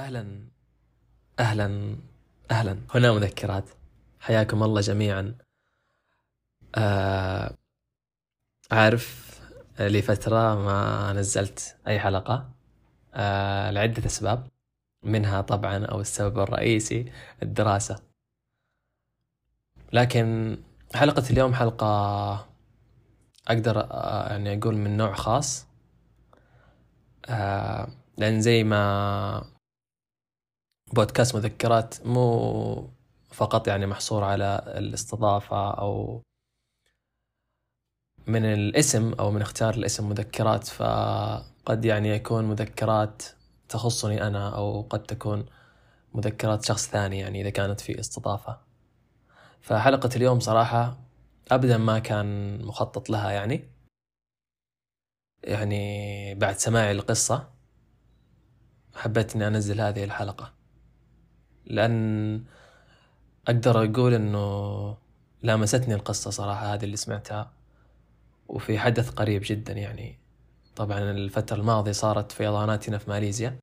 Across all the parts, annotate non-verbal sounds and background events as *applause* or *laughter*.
أهلا أهلا أهلا. هنا مذكرات. حياكم الله جميعا. آه عارف لي فترة ما نزلت أي حلقة. آه لعدة أسباب. منها طبعا أو السبب الرئيسي الدراسة. لكن حلقة اليوم حلقة أقدر آه، يعني أقول من نوع خاص. آه لأن زي ما بودكاست مذكرات مو فقط يعني محصور على الاستضافة أو من الاسم أو من اختيار الاسم مذكرات فقد يعني يكون مذكرات تخصني أنا أو قد تكون مذكرات شخص ثاني يعني إذا كانت في استضافة. فحلقة اليوم صراحة أبدا ما كان مخطط لها يعني. يعني بعد سماعي القصة حبيت إني أنزل هذه الحلقة. لأن أقدر أقول إنه لامستني القصة صراحة هذه اللي سمعتها. وفي حدث قريب جدا يعني. طبعا الفترة الماضية صارت فيضانات هنا في ماليزيا.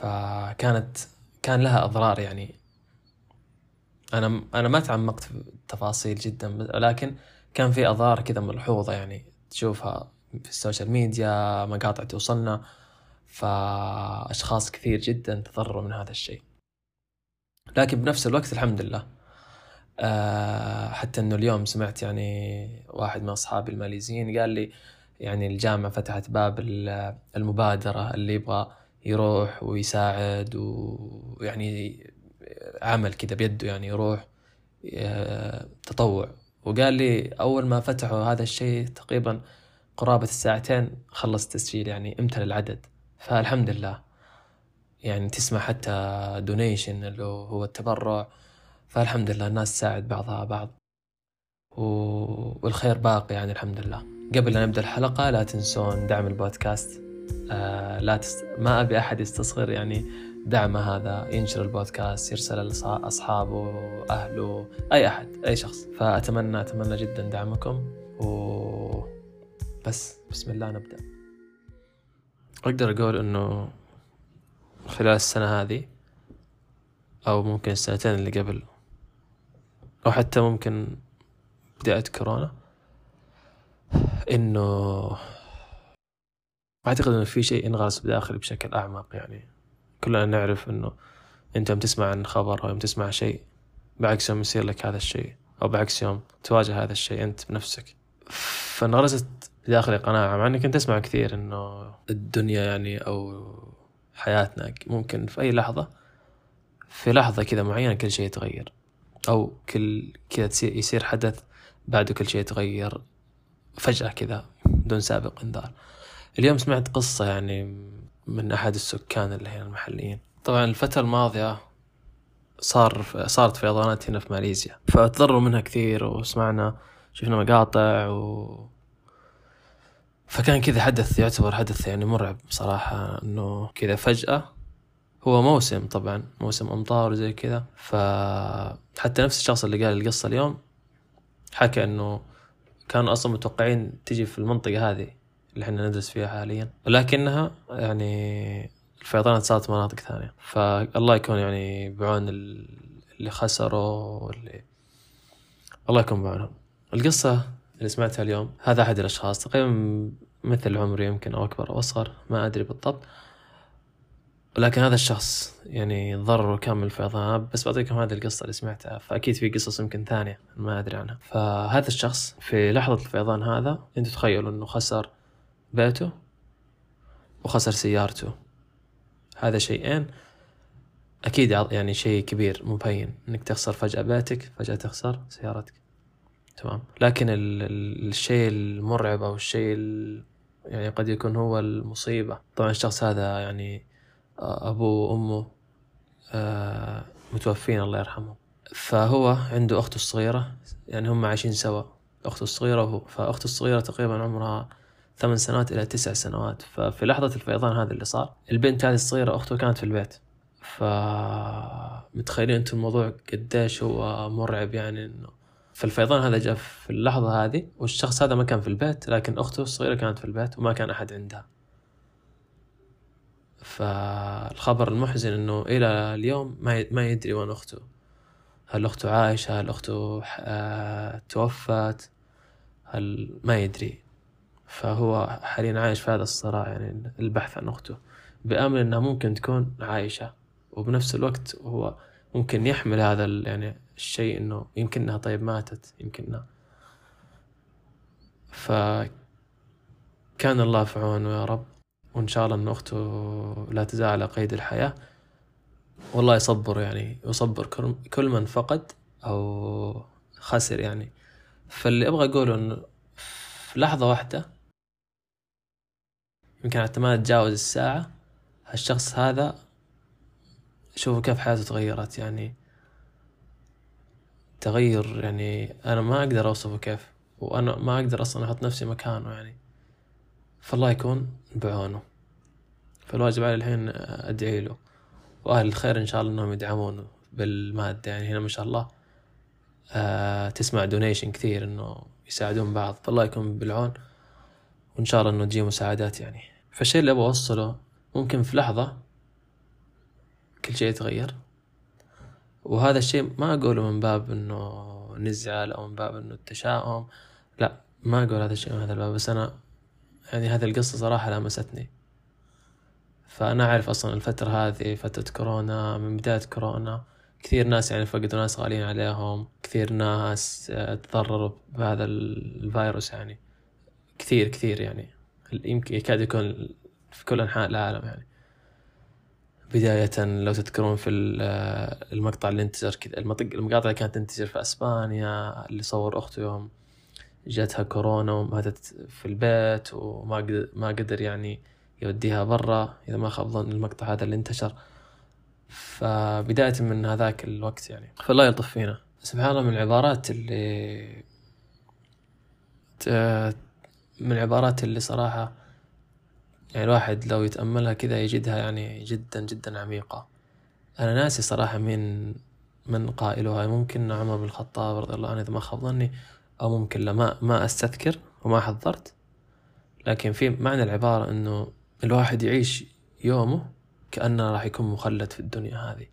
فكانت كان لها أضرار يعني. أنا أنا ما تعمقت في التفاصيل جدا لكن كان في أضرار كذا ملحوظة يعني تشوفها في السوشيال ميديا مقاطع توصلنا. فأشخاص كثير جدا تضرروا من هذا الشيء. لكن بنفس الوقت الحمد لله أه حتى إنه اليوم سمعت يعني واحد من أصحابي الماليزيين قال لي يعني الجامعة فتحت باب المبادرة اللي يبغى يروح ويساعد ويعني عمل كذا بيده يعني يروح آه، تطوع. وقال لي أول ما فتحوا هذا الشيء تقريبا قرابة الساعتين خلص التسجيل يعني امتلى العدد. فالحمد لله يعني تسمع حتى donation اللي هو التبرع فالحمد لله الناس تساعد بعضها بعض. والخير باقي يعني الحمد لله قبل أن نبدأ الحلقة لا تنسون دعم البودكاست. آه لا تست... ما أبي أحد يستصغر يعني دعمه هذا ينشر البودكاست يرسل لأصحابه أهله أي أحد أي شخص. فأتمنى أتمنى جدا دعمكم. و بس بسم الله نبدأ. أقدر أقول إنه خلال السنة هذه أو ممكن السنتين اللي قبل أو حتى ممكن بداية كورونا إنه أعتقد إنه في شيء انغرس بداخلي بشكل أعمق يعني. كلنا نعرف إنه أنت يوم تسمع عن خبر أو يوم تسمع شيء بعكس يوم يصير لك هذا الشيء أو بعكس يوم تواجه هذا الشيء أنت بنفسك. فانغرست بداخلي قناعة مع إني كنت أسمع كثير إنه الدنيا يعني أو حياتنا ممكن في أي لحظة في لحظة كذا معينة كل شيء يتغير. أو كل كذا يصير حدث بعده كل شيء يتغير فجأة كذا بدون سابق إنذار. اليوم سمعت قصة يعني من أحد السكان اللي هنا المحليين. طبعا الفترة الماضية صار صارت فيضانات هنا في ماليزيا. فتضرروا منها كثير وسمعنا شفنا مقاطع و فكان كذا حدث يعتبر حدث يعني مرعب بصراحة إنه كذا فجأة هو موسم طبعا موسم أمطار وزي كذا. فحتى نفس الشخص اللي قال القصة اليوم حكى إنه كانوا أصلا متوقعين تجي في المنطقة هذه اللي إحنا ندرس فيها حاليا. ولكنها يعني الفيضانات صارت مناطق ثانية. فالله يكون يعني بعون اللي خسروا واللي الله يكون بعونهم. القصة اللي سمعتها اليوم. هذا أحد الأشخاص تقريبا مثل عمري يمكن أو أكبر أو أصغر ما أدري بالضبط. ولكن هذا الشخص يعني ضرر كامل الفيضان بس بعطيكم هذه القصة اللي سمعتها فأكيد في قصص يمكن ثانية ما أدري عنها. فهذا الشخص في لحظة الفيضان هذا أنتوا تخيلوا أنه خسر بيته وخسر سيارته. هذا شيئين. أكيد يعني شيء كبير مبين أنك تخسر فجأة بيتك فجأة تخسر سيارتك. تمام. لكن الشيء المرعب أو الشيء يعني قد يكون هو المصيبة. طبعا الشخص هذا يعني آه، أبوه وأمه آه، متوفين الله يرحمهم فهو عنده أخته الصغيرة يعني هم عايشين سوا. أخته الصغيرة وهو. فأخته الصغيرة تقريبا عمرها ثمان سنوات إلى تسع سنوات. ففي لحظة الفيضان هذا اللي صار البنت هذه الصغيرة أخته كانت في البيت. فمتخيلين أنتم الموضوع قديش هو مرعب يعني إنه فالفيضان هذا جاء في اللحظة هذه والشخص هذا ما كان في البيت لكن أخته الصغيرة كانت في البيت وما كان أحد عندها. فالخبر المحزن إنه إلى اليوم ما ما يدري وين أخته. هل أخته عايشة؟ هل أخته آه، توفت؟ هل ما يدري. فهو حاليا عايش في هذا الصراع يعني البحث عن أخته. بآمل إنها ممكن تكون عايشة. وبنفس الوقت هو ممكن يحمل هذا يعني الشيء إنه يمكن إنها طيب ماتت يمكن إنها. فكان الله في عونه يا رب. وإن شاء الله أن أخته لا تزال على قيد الحياة. والله يصبر يعني يصبر كل من فقد أو خسر يعني. فاللي أبغى أقوله أنه في لحظة واحدة يمكن حتى ما تجاوز الساعة هالشخص هذا شوفوا كيف حياته تغيرت يعني تغير يعني أنا ما أقدر أوصفه كيف وأنا ما أقدر أصلا أحط نفسي مكانه يعني. فالله يكون بعونه. فالواجب علي الحين أدعي له. وأهل الخير إن شاء الله إنهم يدعمونه بالمادة يعني هنا ما شاء الله آه تسمع دونيشن كثير إنه يساعدون بعض. فالله يكون بالعون وإن شاء الله إنه تجي مساعدات يعني. فالشيء اللي أبغى أوصله ممكن في لحظة كل شيء يتغير. وهذا الشيء ما أقوله من باب إنه نزعل أو من باب إنه التشاؤم. لا ما أقول هذا الشيء من هذا الباب بس أنا يعني هذه القصة صراحة لامستني. فأنا أعرف أصلا الفترة هذه فترة كورونا من بداية كورونا كثير ناس يعني فقدوا ناس غاليين عليهم كثير ناس آه، تضرروا بهذا الفيروس يعني. كثير كثير يعني. يمكن يكاد يكون في كل أنحاء العالم يعني. بداية لو تذكرون في آه، المقطع اللي انتشر كذا المقاطع اللي كانت تنتشر في أسبانيا اللي صور أخته يوم جاتها كورونا وماتت في البيت وما قدر ما قدر يعني يوديها برا إذا ما خاب ظن المقطع هذا اللي انتشر. فبداية من هذاك الوقت يعني. فالله يلطف فينا. سبحان الله من العبارات اللي من العبارات اللي صراحة يعني الواحد لو يتأملها كذا يجدها يعني جدا جدا عميقة. أنا ناسي صراحة مين من قائلها. ممكن عمر بن الخطاب رضي الله عنه إذا ما خاب ظني أو ممكن لا ما, ما أستذكر وما حضرت. لكن في معنى العبارة إنه الواحد يعيش يومه كأنه راح يكون مخلد في الدنيا هذه.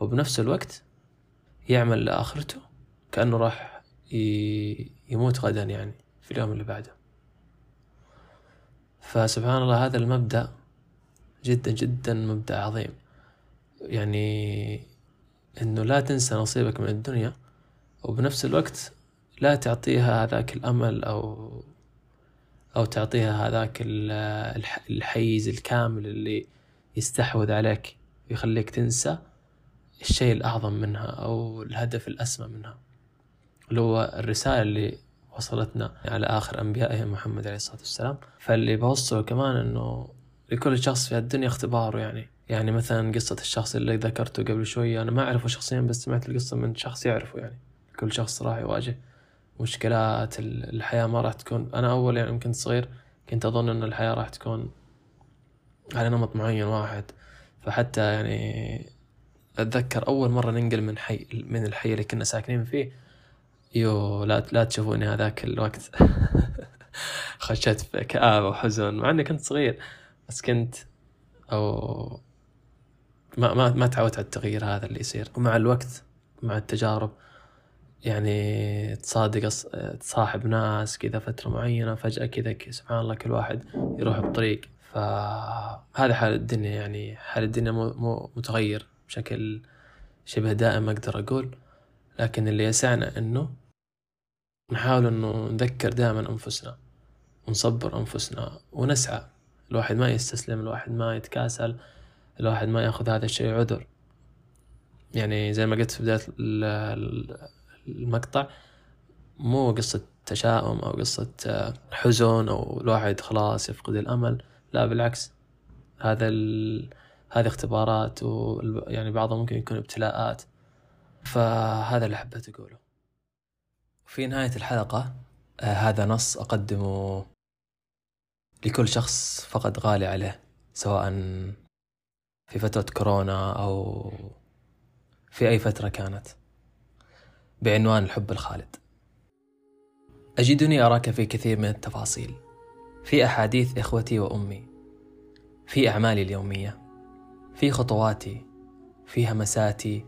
وبنفس الوقت يعمل لآخرته كأنه راح يموت غدا يعني في اليوم اللي بعده. فسبحان الله هذا المبدأ جدا جدا مبدأ عظيم. يعني إنه لا تنسى نصيبك من الدنيا وبنفس الوقت لا تعطيها هذاك الأمل أو أو تعطيها هذاك الحيز الكامل اللي يستحوذ عليك ويخليك تنسى الشيء الأعظم منها أو الهدف الأسمى منها اللي هو الرسالة اللي وصلتنا على آخر أنبيائهم محمد عليه الصلاة والسلام. فاللي بوصله كمان أنه لكل شخص في الدنيا اختباره يعني. يعني مثلا قصة الشخص اللي ذكرته قبل شوية أنا ما أعرفه شخصيا بس سمعت القصة من شخص يعرفه يعني. كل شخص راح يواجه مشكلات الحياة ما راح تكون. أنا أول يعني كنت صغير كنت أظن أن الحياة راح تكون على نمط معين واحد. فحتى يعني أتذكر أول مرة ننقل من حي من الحي اللي كنا ساكنين فيه يو لا لا تشوفوني هذاك الوقت. *laughs* خشيت في كآبة وحزن مع إني كنت صغير بس كنت أو ما ما ما تعودت على التغيير هذا اللي يصير. ومع الوقت مع التجارب يعني تصادق تصاحب ناس كذا فترة معينة فجأة كذا سبحان الله كل واحد يروح بطريق. فهذا حال الدنيا يعني حال الدنيا مو, متغير بشكل شبه دائم أقدر أقول. لكن اللي يسعنا إنه نحاول إنه نذكر دائما أنفسنا ونصبر أنفسنا ونسعى. الواحد ما يستسلم الواحد ما يتكاسل الواحد ما يأخذ هذا الشيء عذر. يعني زي ما قلت في بداية المقطع مو قصة تشاؤم أو قصة حزن أو الواحد خلاص يفقد الأمل. لا بالعكس. هذا ال... هذه اختبارات ويعني بعضها ممكن يكون ابتلاءات. فهذا اللي حبيت أقوله. في نهاية الحلقة آه هذا نص أقدمه لكل شخص فقد غالي عليه سواء في فترة كورونا أو في أي فترة كانت بعنوان الحب الخالد. أجدني أراك في كثير من التفاصيل في أحاديث إخوتي وأمي في أعمالي اليومية في خطواتي في همساتي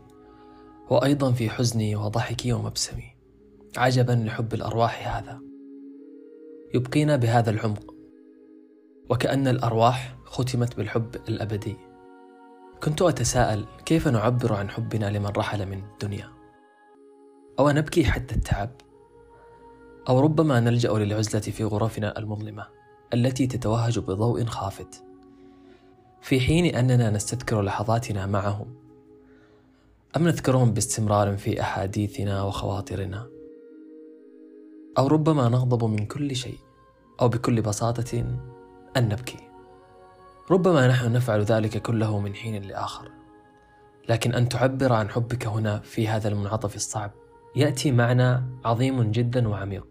وأيضا في حزني وضحكي ومبسمي عجبا لحب الأرواح هذا. يبقينا بهذا العمق. وكأن الأرواح ختمت بالحب الأبدي. كنت أتساءل كيف نعبر عن حبنا لمن رحل من الدنيا؟ أو نبكي حتى التعب؟ أو ربما نلجأ للعزلة في غرفنا المظلمة التي تتوهج بضوء خافت. في حين أننا نستذكر لحظاتنا معهم أم نذكرهم باستمرار في أحاديثنا وخواطرنا؟ أو ربما نغضب من كل شيء أو بكل بساطة أن نبكي. ربما نحن نفعل ذلك كله من حين لآخر. لكن أن تعبر عن حبك هنا في هذا المنعطف الصعب يأتي معنى عظيم جدا وعميق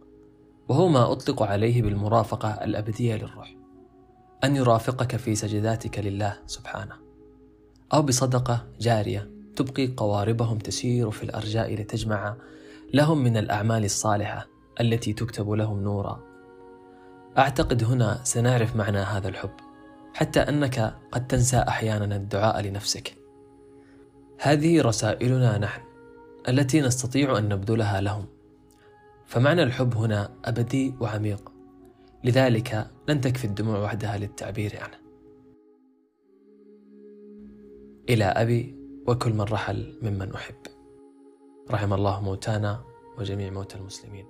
وهو ما أطلق عليه بالمرافقة الأبدية للروح. أن يرافقك في سجداتك لله سبحانه أو بصدقة جارية تبقي قواربهم تسير في الأرجاء لتجمع لهم من الأعمال الصالحة التي تكتب لهم نورا. أعتقد هنا سنعرف معنى هذا الحب حتى أنك قد تنسى أحيانا الدعاء لنفسك. هذه رسائلنا نحن التي نستطيع أن نبذلها لهم. فمعنى الحب هنا أبدي وعميق لذلك لن تكفي الدموع وحدها للتعبير عنه إلى أبي وكل من رحل ممن أحب. رحم الله موتانا وجميع موتى المسلمين.